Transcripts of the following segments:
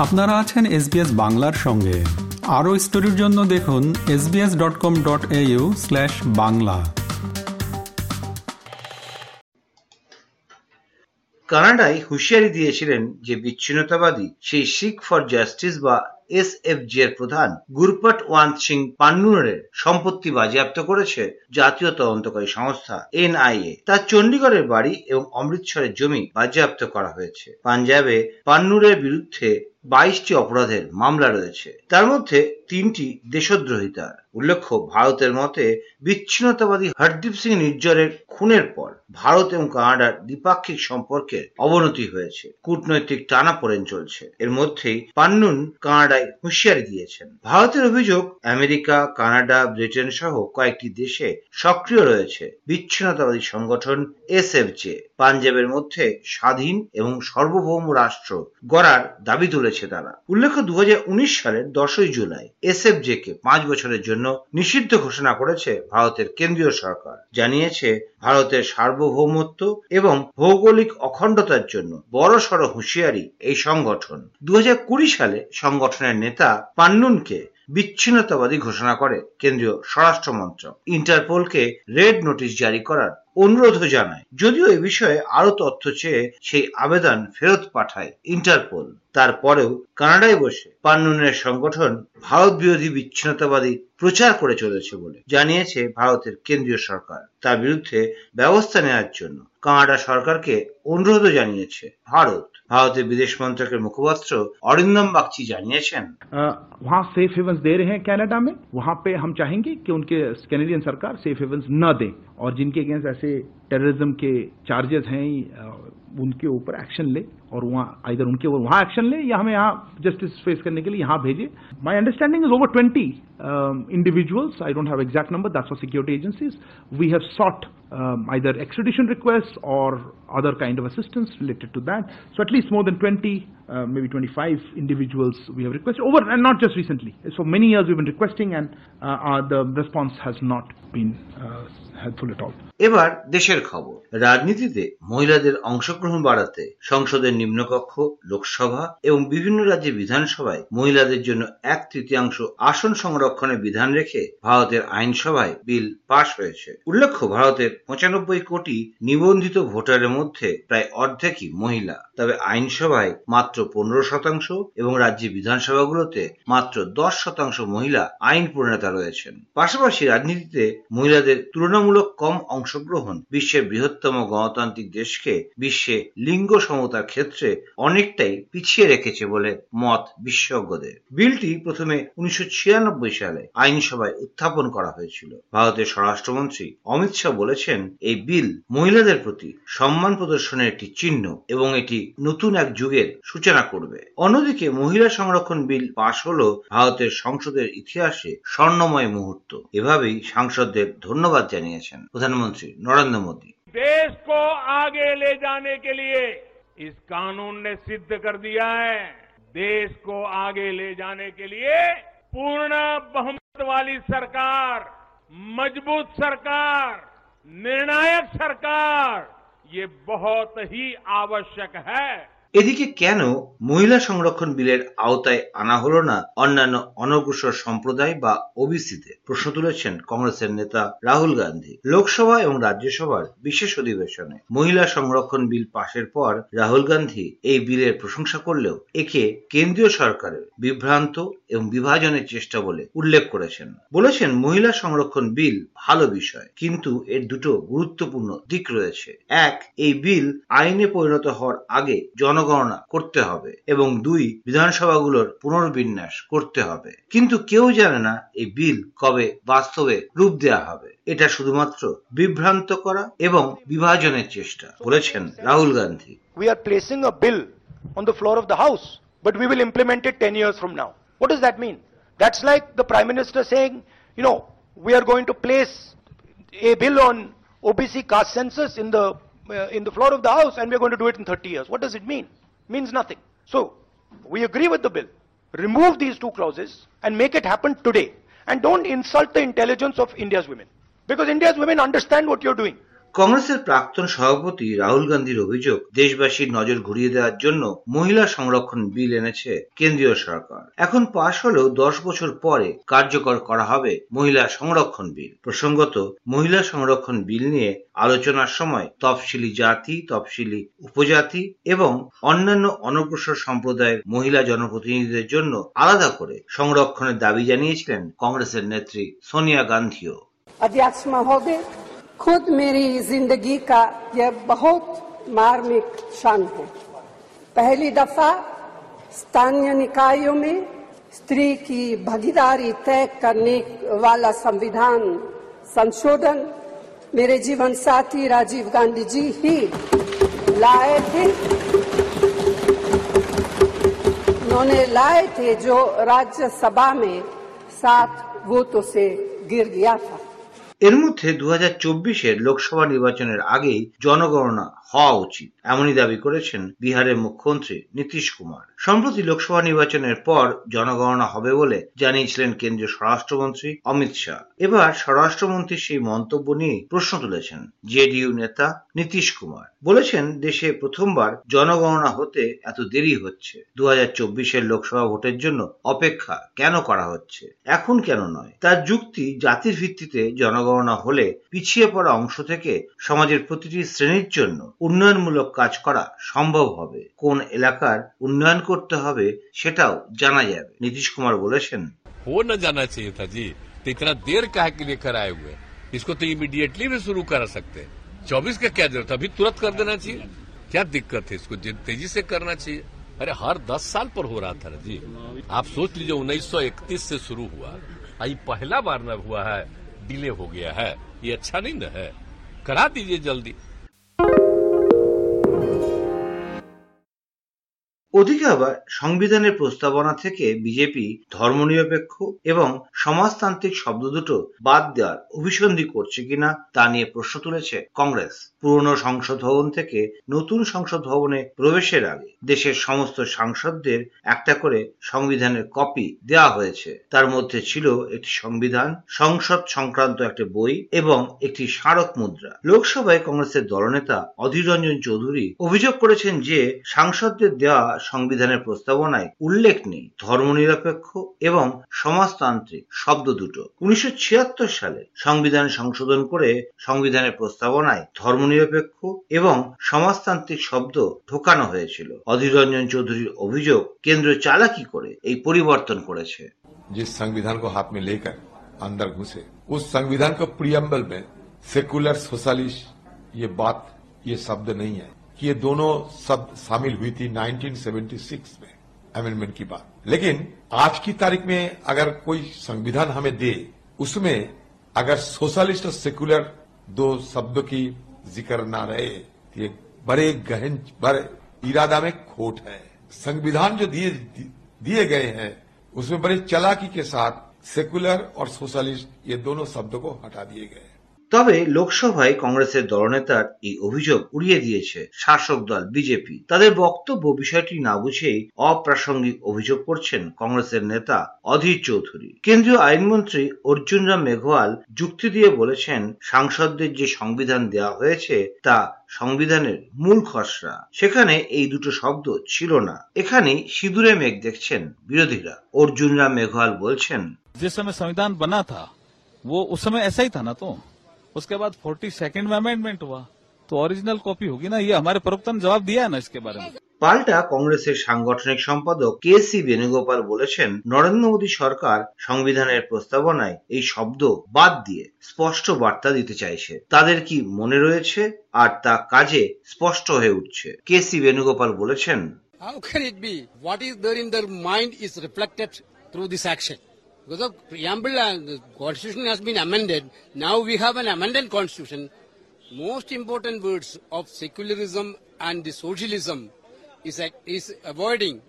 আপনারা আছেন এসবিএস বাংলার সঙ্গে। আরও স্টোরির জন্য দেখুন SBS dot com dot au slash Bangla. কানাডায় হুঁশিয়ারি দিয়েছিলেন যে বিচ্ছিন্নতাবাদী সেই শিখ ফর জাস্টিস বা এসএফজি এর প্রধান গুরপট ওয়ান সিং পান্নুরের সম্পত্তি বাজেয়াপ্ত করেছে জাতীয় তদন্তকারী সংস্থা এনআইএ তার চণ্ডীগড়ের বাড়ি এবং অমৃতসরের জমি বাজেয়াপ্ত করা হয়েছে। পাঞ্জাবে পান্নুরের বিরুদ্ধে বাইশটি অপরাধের মামলা রয়েছে। তার মধ্যে তিনটি দেশদ্রোহিতার উল্লেখ্য, ভারতের মতে বিচ্ছিন্নতাবাদী হরদীপ সিং নির্জরের খুনের পর ভারত এবং কানাডার দ্বিপাক্ষিক সম্পর্কের অবনতি হয়েছে। কূটনৈতিক টানাপোড়েন চলছে। এর মধ্যেই পান্নুন কানাডায় হুঁশিয়ারি দিয়েছেন। ভারতের অভিযোগ, আমেরিকা, কানাডা, ব্রিটেন সহ কয়েকটি দেশে সক্রিয় রয়েছে বিচ্ছিন্নতাবাদী সংগঠন এসএফজে পাঞ্জাবের মধ্যে স্বাধীন এবং সার্বভৌম রাষ্ট্র গড়ার দাবি তুলেছে তারা। উল্লেখ্য দু হাজার উনিশ সালের দশই জুলাই এসএফজে কে পাঁচ বছরের জন্য নিষিদ্ধ ঘোষণা করেছে ভারতের কেন্দ্রীয় সরকার। জানিয়েছে ভারতের সার্বভৌমত্ব এবং ভৌগোলিক অখণ্ডতার জন্য বড়সড় হুঁশিয়ারি এই সংগঠন। দু হাজার কুড়ি সালে সংগঠনের নেতা পান্নুনকে বিচ্ছিন্নতাবাদী ঘোষণা করে কেন্দ্রীয় স্বরাষ্ট্র মন্ত্রক ইন্টারপোলকে রেড নোটিশ জারি করার অনুরোধও জানায়। যদিও এ বিষয়ে আরও তথ্য চেয়ে সেই আবেদন ফেরত পাঠায় ইন্টারপোল। তারপরেও কানাডায় বসে পান্নুনের সংগঠন ভারত বিরোধী বিচ্ছিন্নতাবাদী প্রচার করে চলেছে বলে জানিয়েছে ভারতের কেন্দ্রীয় সরকার। তার বিরুদ্ধে ব্যবস্থা নেওয়ার জন্য কানাডা সরকারকে অনুরোধও জানিয়েছে ভারত। ভারতের বিদেশ মন্ত্রকের মুখপাত্র অরিন্দম বাগচি জানিয়েছেন वहाँ सेफ हेवंस दे रहे हैं कनाडा में वहाँ पे हम चाहेंगे कि उनके कैनेडियन सरकार सेफ हेवंस न दे और जिनके अगेंस्ट ऐसे टेररिज्म के चार्जेस हैं उनके ऊपर एक्शन ले और वहाँ इधर उनके ऊपर वहाँ एक्शन ले या हमें यहाँ जस्टिस फेस करने के लिए यहाँ भेजे my understanding is over twenty individuals I don't have exact number that's for security agencies we have sought um, either extradition requests or other kind of assistance related to that so at least more than 20 uh, maybe 25 individuals we have requested over and not just recently so many years we've been requesting and uh, uh, the response has not been helpful at all এবার দেশের খবর রাজনীতিতে মহিলাদের অংশগ্রহণ বাড়াতে সংসদের নিম্নকক্ষ, লোকসভা এবং বিভিন্ন রাজ্যের বিধানসভায় মহিলাদের জন্য এক তৃতীয়াংশ আসন সংরক্ষণের বিধান রেখে ভারতের আইনসভায় বিল পাশ হয়েছে। উল্লেখ্য, ভারতের পঁচানব্বই কোটি নিবন্ধিত ভোটারের মধ্যে প্রায় অর্ধেকই মহিলা। তবে আইনসভায় মাত্র পনেরো শতাংশ এবং রাজ্যের বিধানসভাগুলোতে মাত্র দশ শতাংশ মহিলা আইন প্রণেতা রয়েছেন। পাশাপাশি রাজনীতিতে মহিলাদের তুলনামূলক কম অংশগ্রহণ বিশ্বের বৃহত্তম গণতান্ত্রিক দেশকে বিশ্বে লিঙ্গ সমতার ক্ষেত্রে অনেকটাই পিছিয়ে রেখেছে বলে মত বিশেষজ্ঞদের বিলটি প্রথমে উনিশশো সালে আইনসভায় উত্থাপন করা হয়েছিল ভারতের স্বরাষ্ট্রমন্ত্রী অমিত শাহ বলেছেন এই বিল মহিলাদের প্রতি সম্মান প্রদর্শনের একটি চিহ্ন এবং এটি নতুন এক যুগের সূচনা করবে অন্যদিকে মহিলা সংরক্ষণ বিল পাশ হল ভারতের সংসদের ইতিহাসে স্বর্ণময় মুহূর্ত এভাবেই সাংসদদের ধন্যবাদ জানিয়েছেন প্রধানমন্ত্রী নরেন্দ্র মোদী देश को आगे ले जाने के लिए इस कानून ने सिद्ध कर दिया है देश को आगे ले जाने के लिए पूर्ण बहुमत वाली सरकार, मज़बूत सरकार, निर्णायक सरकार, ये बहुत ही आवश्यक है। এদিকে কেন মহিলা সংরক্ষণ বিলের আওতায় আনা হলো না? অন্যান্য অনগ্রসর সম্প্রদায় বা ওবিসিতে প্রশ্ন তুলেছেন কংগ্রেসের নেতা রাহুল গান্ধী। লোকসভা এবং রাজ্যসভার বিশেষ অধিবেশনে মহিলা সংরক্ষণ বিল পাশের পর রাহুল গান্ধী এই বিলের প্রশংসা করলেও একে কেন্দ্রীয় সরকারের বিভ্রান্ত এবং বিভাজনের চেষ্টা বলে উল্লেখ করেছেন। বলেছেন, মহিলা সংরক্ষণ বিল ভালো বিষয়, কিন্তু এর দুটো গুরুত্বপূর্ণ দিক রয়েছে। এক, এই বিল আইনে পরিণত হওয়ার আগে জন জনগণনা করতে হবে এবং দুই বিধানসভাগুলোর পুনর্বিন্যাস করতে হবে কিন্তু কেউ জানে না এই বিল কবে বাস্তবে রূপ দেওয়া হবে এটা শুধুমাত্র বিভ্রান্ত করা এবং বিভাজনের চেষ্টা বলেছেন Rahul Gandhi placing a bill on the floor of the House, but we will implement it 10 years from now. What does that mean? That's like the Prime Minister saying, you know, we are going to place OBC caste census in uh, Uh, in the floor of the House and we're going to do it in 30 years. What does it mean? Means nothing. So, we agree with the bill. Remove these two clauses and make it happen today. And don't insult the intelligence of India's women. Because India's women understand what you're doing. কংগ্রেসের প্রাক্তন সভাপতি রাহুল গান্ধীর অভিযোগ, দেশবাসীর নজর ঘুরিয়ে দেওয়ার জন্য মহিলা সংরক্ষণ বিল এনেছে কেন্দ্রীয় সরকার। এখন পাশ হলেও দশ বছর পরে কার্যকর করা হবে মহিলা সংরক্ষণ বিল। প্রসঙ্গত, মহিলা সংরক্ষণ বিল নিয়ে আলোচনার সময় তফসিলি জাতি, তফসিলি উপজাতি এবং অন্যান্য অনগ্রসর সম্প্রদায়ের মহিলা জনপ্রতিনিধিদের জন্য আলাদা করে সংরক্ষণের দাবি জানিয়েছিলেন কংগ্রেসের নেত্রী সোনিয়া গান্ধীও। खुद मेरी ज़िंदगी का यह बहुत मार्मिक क्षण है। पहली दफ़ा स्थानीय निकायों में स्त्री की भागीदारी तय करने वाला संविधान संशोधन मेरे जीवन साथी राजीव गांधी जी ही लाए थे। उन्होंने लाए थे जो राज्यसभा में सात वोटों से गिर गया था। এর মধ্যে দু হাজার চব্বিশের লোকসভা নির্বাচনের আগেই জনগণনা হওয়া উচিত। এমনই দাবি করেছেন বিহারের মুখ্যমন্ত্রী নীতিশ কুমার। সম্প্রতি লোকসভা নির্বাচনের পর জনগণনা হবে বলে জানিয়েছিলেন কেন্দ্রীয় স্বরাষ্ট্রমন্ত্রী অমিত শাহ। এবার স্বরাষ্ট্রমন্ত্রীর সেই মন্তব্য নিয়ে প্রশ্ন তুলেছেন জেডিইউ নেতা নীতিশ কুমার। বলেছেন, দেশে প্রথমবার জনগণনা হতে এত দেরি হচ্ছে। দু হাজার লোকসভা ভোটের জন্য অপেক্ষা কেন করা হচ্ছে? এখন কেন নয়? তার যুক্তি, জাতির ভিত্তিতে জনগণনা হলে পিছিয়ে পড়া অংশ থেকে সমাজের প্রতিটি শ্রেণির জন্য উন্নয়নমূলক কাজ করা সম্ভব হবে কোন এলাকার উন্নয়ন করতে হবে সেটাও জানা যাবে নীতিশ কুমার বলেছেন हो न जाना चाहिए था जी तो इतना देर काहे के लिए कराए हुए इसको तो इमीडिएटली भी शुरू करा सकते हैं चौबीस का क्या जरूरत है अभी तुरंत कर देना चाहिए क्या दिक्कत है इसको जे- तेजी से करना चाहिए अरे हर दस साल पर हो रहा था ना जी आप सोच लीजिए उन्नीस से शुरू हुआ आ, ये पहला बार न हुआ है डिले हो गया है ये अच्छा नहीं न है करा दीजिए जल्दी ওদিকে আবার সংবিধানের প্রস্তাবনা থেকে বিজেপি ধর্মনিরপেক্ষ এবং সমাজতান্ত্রিক শব্দ দুটো বাদ দেওয়ার অভিসন্ধি করছে কিনা তা নিয়ে প্রশ্ন তুলেছে কংগ্রেস। পুরনো সংসদ ভবন থেকে নতুন সংসদ ভবনে প্রবেশের আগে দেশের সমস্ত সাংসদদের একটা করে সংবিধানের কপি দেওয়া হয়েছে। তার মধ্যে ছিল একটি সংবিধান, সংসদ সংক্রান্ত একটি বই এবং একটি স্মারক মুদ্রা। লোকসভায় কংগ্রেসের দলনেতা অধীর রঞ্জন চৌধুরী অভিযোগ করেছেন যে সাংসদদের দেওয়া সংবিধানের প্রস্তাবনায় উল্লেখ নেই ধর্মনিরপেক্ষ এবং সমাজতান্ত্রিক শব্দ দুটো উনিশশো সালে সংবিধান সংশোধন করে সংবিধানের প্রস্তাবনায় ধর্মনিরপেক্ষ এবং সমাজতান্ত্রিক শব্দ ঢোকানো হয়েছিল অধীর রঞ্জন চৌধুরীর অভিযোগ কেন্দ্র চালাকি করে এই পরিবর্তন করেছে जिस संविधान को हाथ में लेकर अंदर घुसे उस संविधान को प्रियम्बल में सेकुलर सोशलिस्ट ये बात ये शब्द नहीं है कि ये दोनों शब्द शामिल हुई थी 1976 में अमेंडमेंट की बात। लेकिन आज की तारीख में अगर कोई संविधान हमें दे, उसमें अगर सोशलिस्ट और सेकुलर दो शब्दों की ज़िक्र ना रहे तो ये बड़े गहन, बड़े इरादा में खोट है। संविधान जो दिए दिए गए हैं, उसमें बड़े चलाकी के साथ सेकुलर और सोशलिस्ट ये दोनों शब्दों को हटा दिए गए। তবে লোকসভায় কংগ্রেসের দলনেতার এই অভিযোগ উড়িয়ে দিয়েছে শাসক দল বিজেপি তাদের বক্তব্য বিষয়টি না বুঝেই অপ্রাসঙ্গিক অভিযোগ করছেন কংগ্রেসের নেতা অধীর চৌধুরী কেন্দ্রীয় আইনমন্ত্রী অর্জুন রাম মেঘওয়াল যুক্তি দিয়ে বলেছেন সাংসদদের যে সংবিধান দেওয়া হয়েছে তা সংবিধানের মূল খসড়া সেখানে এই দুটো শব্দ ছিল না এখানেই সিঁদুরে মেঘ দেখছেন বিরোধীরা অর্জুন রাম মেঘওয়াল বলছেন जिस समय संविधान बना था वो उस समय ऐसा ही था ना तो उसके बाद फोर्टी सेकेंड में अमेंडमेंट हुआ तो ओरिजिनल कॉपी होगी ना ये हमारे प्रवक्ता ने जवाब दिया है ना इसके बारे में পাল্টা কংগ্রেসের সাংগঠনিক সম্পাদক কে সি বেণুগোপাল বলেছেন নরেন্দ্র মোদী সরকার সংবিধানের প্রস্তাবনায় এই শব্দ বাদ দিয়ে স্পষ্ট বার্তা দিতে চাইছে তাদের কি মনে রয়েছে আর তা কাজে স্পষ্ট হয়ে উঠছে কে সি বেণুগোপাল বলেছেন How can it be? What is there in their mind is reflected through this action. Because the preamble and the constitution has been amended. Now we have an amended constitution. Most important words of secularism and the socialism is, is avoiding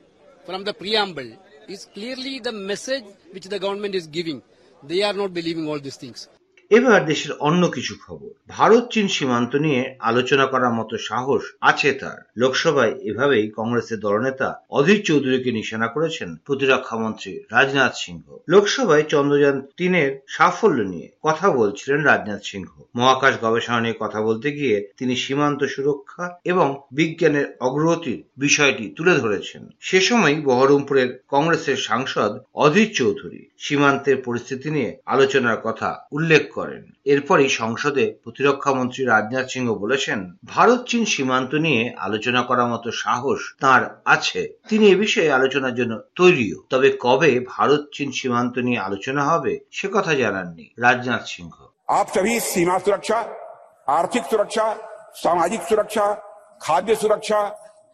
from the preamble is clearly the message which the government is giving. They are not believing all these things. এবার দেশের অন্য কিছু খবর। ভারত, চীন সীমান্ত নিয়ে আলোচনা করার মতো সাহস আছে তার। লোকসভায় এভাবেই কংগ্রেসের দলনেতা অধীর চৌধুরীকে নিশানা করেছেন প্রতিরক্ষা মন্ত্রী রাজনাথ সিংহ। লোকসভায় চন্দ্রযান তিনের সাফল্য নিয়ে কথা বলছিলেন রাজনাথ সিংহ। মহাকাশ গবেষণা নিয়ে কথা বলতে গিয়ে তিনি সীমান্ত সুরক্ষা এবং বিজ্ঞানের অগ্রগতির বিষয়টি তুলে ধরেছেন। সে সময় বহরমপুরের কংগ্রেসের সাংসদ অধীর চৌধুরী সীমান্তের পরিস্থিতি নিয়ে আলোচনার কথা উল্লেখ করেন। এরপরই সংসদে প্রতিরক্ষা মন্ত্রী রাজনাথ সিংহ বলেছেন ভারত চীন সীমান্ত নিয়ে আলোচনা করার মতো সাহস তার আছে তিনি এ বিষয়ে আলোচনার জন্য তৈরিও তবে কবে ভারত চীন সীমান্ত নিয়ে আলোচনা হবে সে কথা জানাননি রাজনাথ সিংহ आप सभी सीमा सुरक्षा आर्थिक सुरक्षा सामाजिक सुरक्षा खाद्य सुरक्षा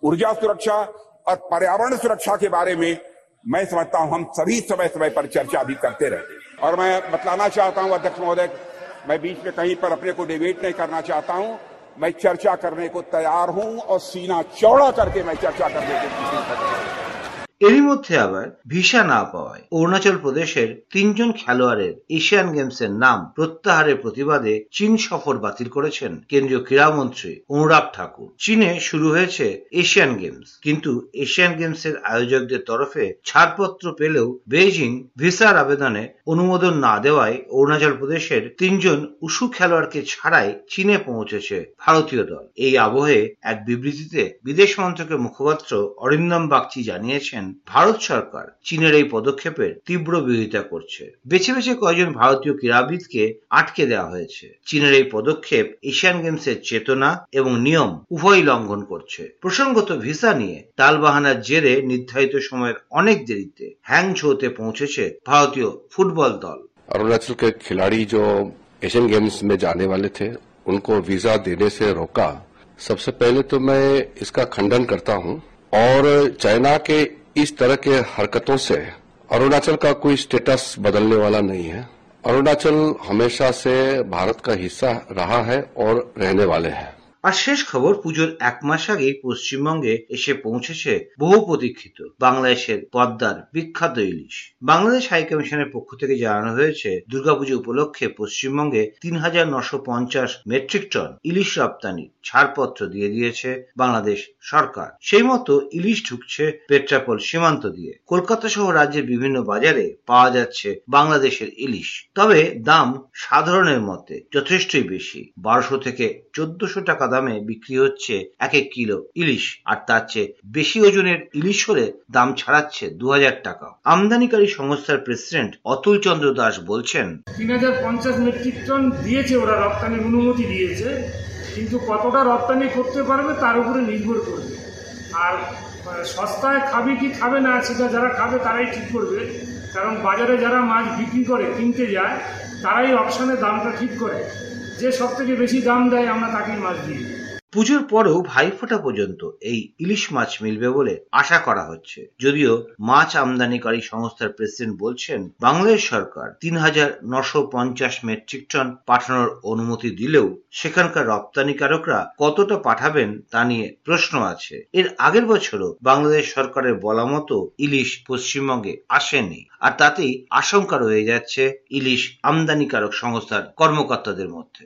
ऊर्जा सुरक्षा और पर्यावरण सुरक्षा के बारे में मैं समझता हूं हम सभी समय समय पर चर्चा भी करते रहे और मैं बतलाना चाहता हूँ, अध्यक्ष महोदय, मैं बीच में कहीं पर अपने को डिबेट नहीं करना चाहता हूँ। मैं चर्चा करने को तैयार हूँ और सीना चौड़ा करके मैं चर्चा करने के এরই মধ্যে আবার ভিসা না পাওয়ায় অরুণাচল প্রদেশের তিনজন খেলোয়াড়ের এশিয়ান গেমসের নাম প্রত্যাহারের প্রতিবাদে চীন সফর বাতিল করেছেন কেন্দ্রীয় ক্রীড়ামন্ত্রী অনুরাগ ঠাকুর। চীনে শুরু হয়েছে এশিয়ান গেমস, কিন্তু এশিয়ান গেমসের আয়োজকদের তরফে ছাড়পত্র পেলেও বেইজিং ভিসার আবেদনে অনুমোদন না দেওয়ায় অরুণাচল প্রদেশের তিনজন উশু খেলোয়াড়কে ছাড়াই চীনে পৌঁছেছে ভারতীয় দল। এই আবহে এক বিবৃতিতে বিদেশ মন্ত্রকের মুখপাত্র অরিন্দম বাগচি জানিয়েছেন ভারত সরকার চীনের এই পদক্ষেপের তীব্র বিরোধিতা করছে বেছে বেছে কয়েকজন ভারতীয় ক্রীড়াবিদকে আটকে দেওয়া হয়েছে চীনের এই পদক্ষেপ এশিয়ান গেমসের চেতনা এবং নিয়ম উভয়ই লঙ্ঘন করছে প্রসঙ্গত ভিসা নিয়ে টালবাহানার জেরে নির্ধারিত সময়ের অনেক দেরিতে হ্যাংঝোতে পৌঁছেছে ভারতীয় ফুটবল দল अरुणाचल के खिलाड़ी जो एशियन गेम्स में जाने वाले थे उनको वीजा देने से रोका सबसे पहले तो मैं इसका खंडन करता हूं और चाइना के इस तरह के हरकतों से अरुणाचल का कोई स्टेटस बदलने वाला नहीं है। अरुणाचल हमेशा से भारत का हिस्सा रहा है और रहने वाले हैं। আর শেষ খবর, পুজোর এক মাস আগেই পশ্চিমবঙ্গে এসে পৌঁছেছে বহু প্রতীক্ষিত বাংলাদেশের পদ্মার বিখ্যাত ইলিশ। বাংলাদেশ হাই কমিশনের পক্ষ থেকে জানানো হয়েছে, দুর্গাপুজো উপলক্ষে পশ্চিমবঙ্গে তিন হাজার নশো পঞ্চাশ মেট্রিক টন ইলিশ রপ্তানি ছাড়পত্র দিয়ে দিয়েছে বাংলাদেশ সরকার। সেই মতো ইলিশ ঢুকছে পেট্রাপোল সীমান্ত দিয়ে। কলকাতা সহ রাজ্যের বিভিন্ন বাজারে পাওয়া যাচ্ছে বাংলাদেশের ইলিশ। তবে দাম সাধারণের মতে যথেষ্টই বেশি। বারোশো থেকে চোদ্দশো টাকা দামে বিক্রি হচ্ছে এক এক কিলো ইলিশ। আর তার চেয়ে বেশি ওজনের ইলিশ হলে দাম ছাড়াচ্ছে দু হাজার টাকা। আমদানিকারী সংস্থার প্রেসিডেন্ট অতুল চন্দ্র দাস বলছেন, তিন হাজার পঞ্চাশ মেট্রিক টন দিয়েছে ওরা, রপ্তানির অনুমতি দিয়েছে। কিন্তু কতটা রপ্তানি করতে পারবে তার উপরে নির্ভর করবে। আর সস্তায় খাবে কি খাবে না সেটা যারা খাবে তারাই ঠিক করবে। কারণ বাজারে যারা মাছ বিক্রি করে, কিনতে যায়, তারাই অপশানে দামটা ঠিক করে। যে সব থেকে বেশি দাম দেয় আমরা তাকেই মাছ দিই। পুজোর পরেও ভাইফোঁটা পর্যন্ত এই ইলিশ মাছ মিলবে বলে আশা করা হচ্ছে। যদিও মাছ আমদানিকারী সংস্থার প্রেসিডেন্ট বলছেন, বাংলাদেশ সরকার তিন হাজার নশো পঞ্চাশ মেট্রিক টন পাঠানোর অনুমতি দিলেও সেখানকার রপ্তানিকারকরা কতটা পাঠাবেন তা নিয়ে প্রশ্ন আছে। এর আগের বছরও বাংলাদেশ সরকারের বলা মতো ইলিশ পশ্চিমবঙ্গে আসেনি। আর তাতেই আশঙ্কা রয়ে যাচ্ছে ইলিশ আমদানিকারক সংস্থার কর্মকর্তাদের মধ্যে।